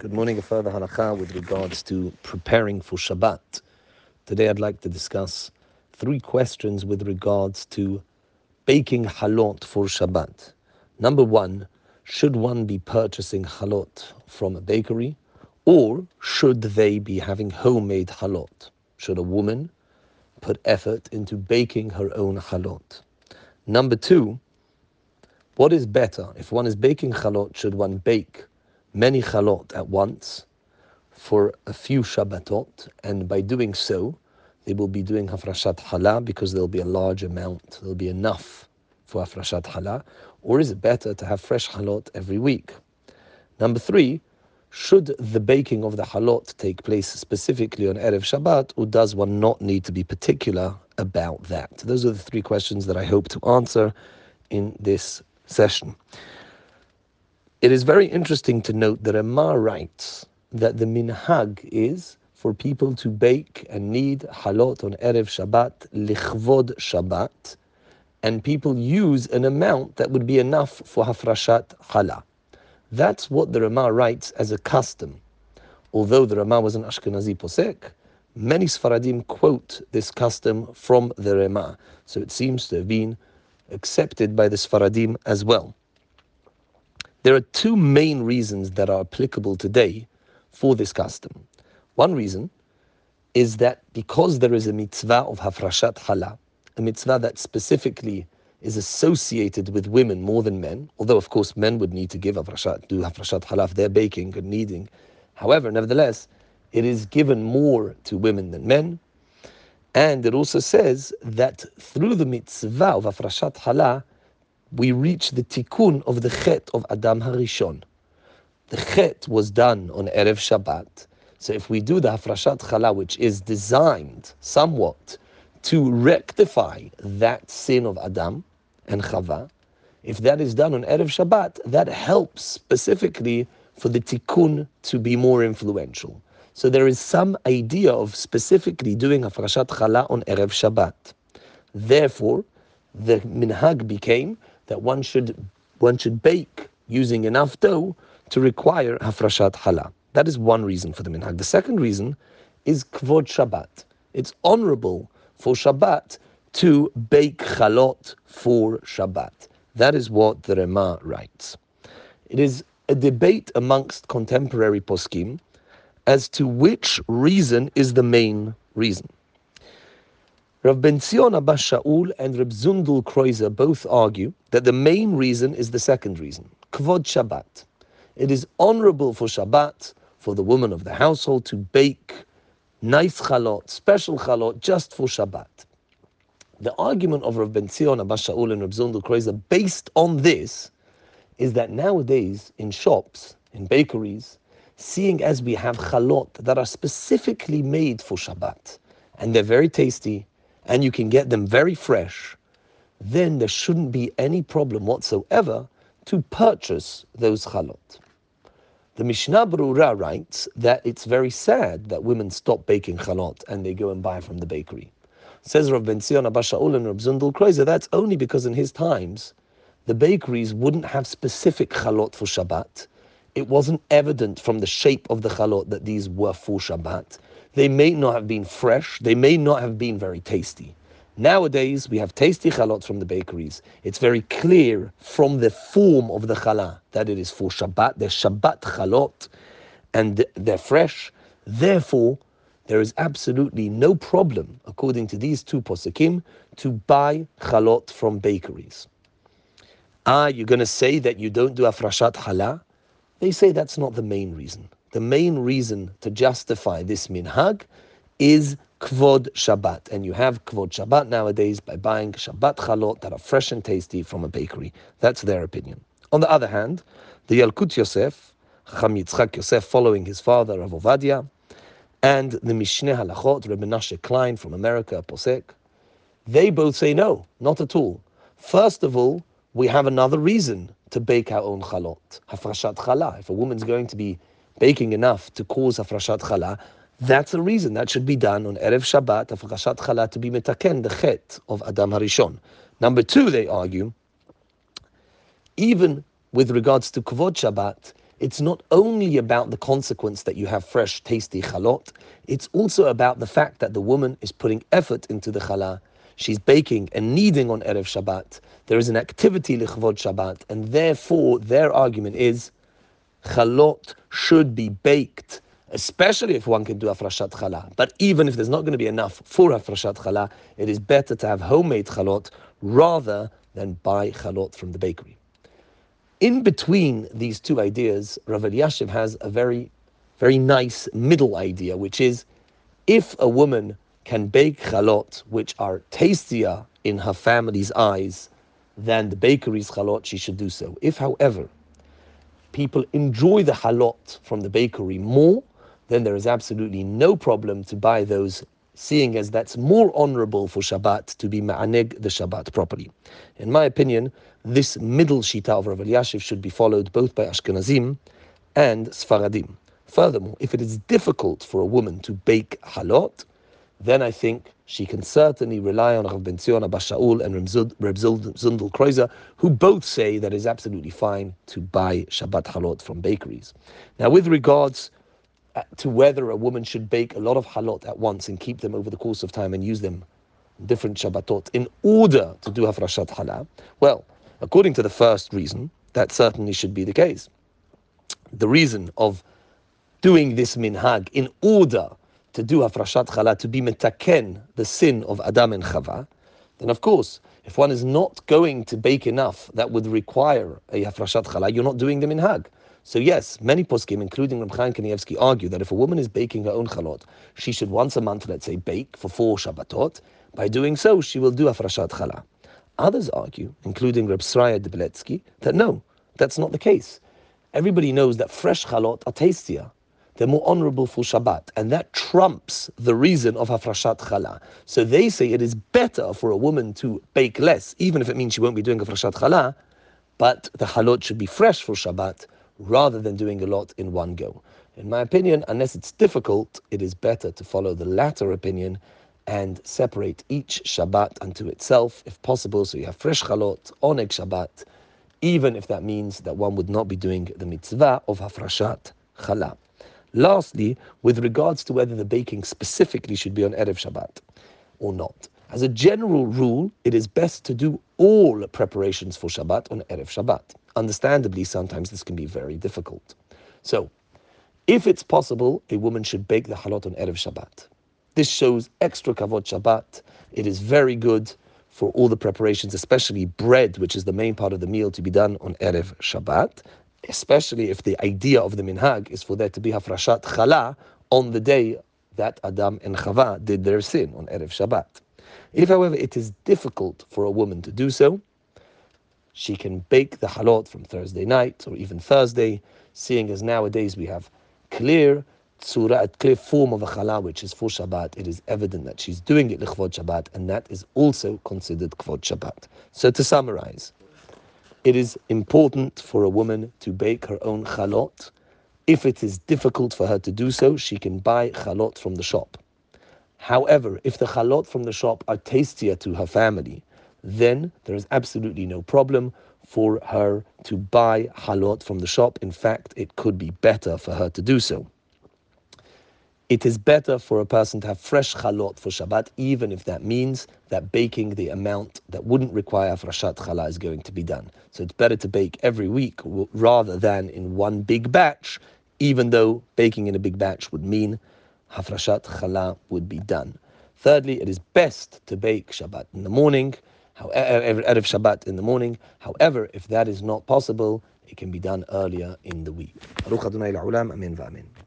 Good morning, a further halakha with regards to preparing for Shabbat. Today I'd like to discuss three questions with regards to baking halot for Shabbat. Number one, should one be purchasing halot from a bakery or should they be having homemade halot? Should a woman put effort into baking her own halot? Number two, what is better? If one is baking halot, should one bake many chalot at once for a few Shabbatot, and by doing so, they will be doing hafrashat challah because there'll be a large amount, there'll be enough for hafrashat challah, or is it better to have fresh halot every week? Number three, should the baking of the halot take place specifically on Erev Shabbat, or does one not need to be particular about that? Those are the three questions that I hope to answer in this session. It is very interesting to note that Amar writes that the minhag is for people to bake and knead halot on Erev Shabbat, lichvod Shabbat, and people use an amount that would be enough for hafrashat challah. That's what the Ramah writes as a custom. Although the Ramah was an Ashkenazi posek, many Sfaradim quote this custom from the Ramah, so it seems to have been accepted by the Sfaradim as well. There are two main reasons that are applicable today for this custom. One reason is that because there is a mitzvah of hafrashat challah, a mitzvah that specifically is associated with women more than men, although of course men would need to give hafrashat, do hafrashat challah if they're baking and kneading. However, nevertheless, it is given more to women than men. And it also says that through the mitzvah of hafrashat challah, we reach the tikkun of the chet of Adam Harishon. The chet was done on Erev Shabbat. So if we do the hafrashat challah, which is designed somewhat to rectify that sin of Adam and Chava, if that is done on Erev Shabbat, that helps specifically for the tikkun to be more influential. So there is some idea of specifically doing hafrashat challah on Erev Shabbat. Therefore, the minhag became that one should one should bake using enough dough to require hafrashat challah. That is one reason for the minhag. The second reason is kvod Shabbat. It's honorable for Shabbat to bake chalot for Shabbat. That is what the Rema writes. It is a debate amongst contemporary poskim as to which reason is the main reason. Rav Ben Zion Abba Shaul and Rav Zundel Kreuzer both argue that the main reason is the second reason, Kvod Shabbat. It is honorable for Shabbat, for the woman of the household, to bake nice chalot, special chalot, just for Shabbat. The argument of Rav Ben Zion Abba Shaul and Rav Zundel Kreuzer, based on this, is that nowadays in shops, in bakeries, seeing as we have chalot that are specifically made for Shabbat, and they're very tasty, and you can get them very fresh, then there shouldn't be any problem whatsoever to purchase those chalot. The Mishnah Berurah writes that it's very sad that women stop baking chalot and they go and buy from the bakery. Says Rav Ben Zion Abba Shaul and Rav Zundel Kreuzer, that's only because in his times the bakeries wouldn't have specific chalot for Shabbat. It wasn't evident from the shape of the chalot that these were for Shabbat. They may not have been fresh, they may not have been very tasty. Nowadays, we have tasty chalot from the bakeries. It's very clear from the form of the challah that it is for Shabbat. They're Shabbat chalot, and they're fresh. Therefore, there is absolutely no problem, according to these two poskim, to buy chalot from bakeries. Ah, you're going to say that you don't do afrashat challah? They say that's not the main reason the main reason to justify this minhag is kvod Shabbat. And you have kvod Shabbat nowadays by buying Shabbat chalot that are fresh and tasty from a bakery. That's their opinion. On the other hand, the Yalkut Yosef, Cham Yitzchak Yosef, following his father, Rav Ovadia, and the Mishneh Halachot, Rebbe Menashe Klein from America, Posek, they both say no, not at all. First of all, we have another reason to bake our own chalot, hafrashat challah. If a woman's going to be baking enough to cause hafrashat challah, that's the reason that should be done on Erev Shabbat, hafrashat challah, to be metaken, the chet of Adam Harishon. Number two, they argue, even with regards to Kvod Shabbat, it's not only about the consequence that you have fresh, tasty chalot, it's also about the fact that the woman is putting effort into the challah. She's baking and kneading on Erev Shabbat. There is an activity lichvod Shabbat, and therefore their argument is chalot should be baked, especially if one can do afrashat challah. But even if there's not going to be enough for afrashat challah, it is better to have homemade chalot rather than buy chalot from the bakery. In between these two ideas, Rav Elyashiv has a very, very nice middle idea, which is if a woman can bake chalot which are tastier in her family's eyes than the bakery's chalot, she should do so. If, however, people enjoy the halot from the bakery more, then there is absolutely no problem to buy those seeing as that's more honorable for Shabbat to be ma'aneg the Shabbat properly. In my opinion, this middle shita of Rav Elyashiv should be followed both by Ashkenazim and Sfaradim. Furthermore, if it is difficult for a woman to bake halot, then I think she can certainly rely on Rav Ben Zion Abba Shaul and Reb Zundel Kreuzer, who both say that it's absolutely fine to buy Shabbat halot from bakeries. Now, with regards uh, to whether a woman should bake a lot of halot at once and keep them over the course of time and use them different Shabbatot in order to do hafrashat challah, well, according to the first reason, that certainly should be the case. The reason of doing this minhag in order to do hafrashat challah, to be metaken, the sin of Adam and Chava, then of course, if one is not going to bake enough that would require a hafrashat challah, you're not doing the minhag. So yes, many poskim, including Reb Chaim Kanievsky, argue that if a woman is baking her own chalot, she should once a month, let's say, bake for four Shabbatot. By doing so, she will do afrashat challah. Others argue, including Reb Sraya Debeletsky, that no, that's not the case. Everybody knows that fresh chalot are tastier. They're more honorable for Shabbat, and that trumps the reason of hafrashat challah. So they say it is better for a woman to bake less, even if it means she won't be doing hafrashat challah, but the halot should be fresh for Shabbat rather than doing a lot in one go. In my opinion, unless it's difficult, it is better to follow the latter opinion and separate each Shabbat unto itself, if possible, so you have fresh chalot, oneg Shabbat, even if that means that one would not be doing the mitzvah of hafrashat challah. Lastly, with regards to whether the baking specifically should be on Erev Shabbat or not. As a general rule, it is best to do all preparations for Shabbat on Erev Shabbat. Understandably, sometimes this can be very difficult. So, if it's possible, a woman should bake the halot on Erev Shabbat. This shows extra kavod Shabbat. It is very good for all the preparations, especially bread, which is the main part of the meal to be done on Erev Shabbat, especially if the idea of the minhag is for there to be hafrashat challah on the day that Adam and Chava did their sin on Erev Shabbat. If, however, it is difficult for a woman to do so, she can bake the halot from Thursday night or even Thursday, seeing as nowadays we have clear tzura, a clear form of a challah which is for Shabbat. It is evident that she's doing it lichvod Shabbat, and that is also considered kvod Shabbat. So to summarize, it is important for a woman to bake her own chalot. If it is difficult for her to do so, she can buy chalot from the shop. However, if the chalot from the shop are tastier to her family, then there is absolutely no problem for her to buy halot from the shop. In fact, it could be better for her to do so. It is better for a person to have fresh halot for Shabbat, even if that means that baking the amount that wouldn't require frashat challah is going to be done. So it's better to bake every week rather than in one big batch, even though baking in a big batch would mean hafrashat challah would be done. Thirdly, it is best to bake Shabbat in the morning, however, Erev Shabbat in the morning. However, if that is not possible, it can be done earlier in the week.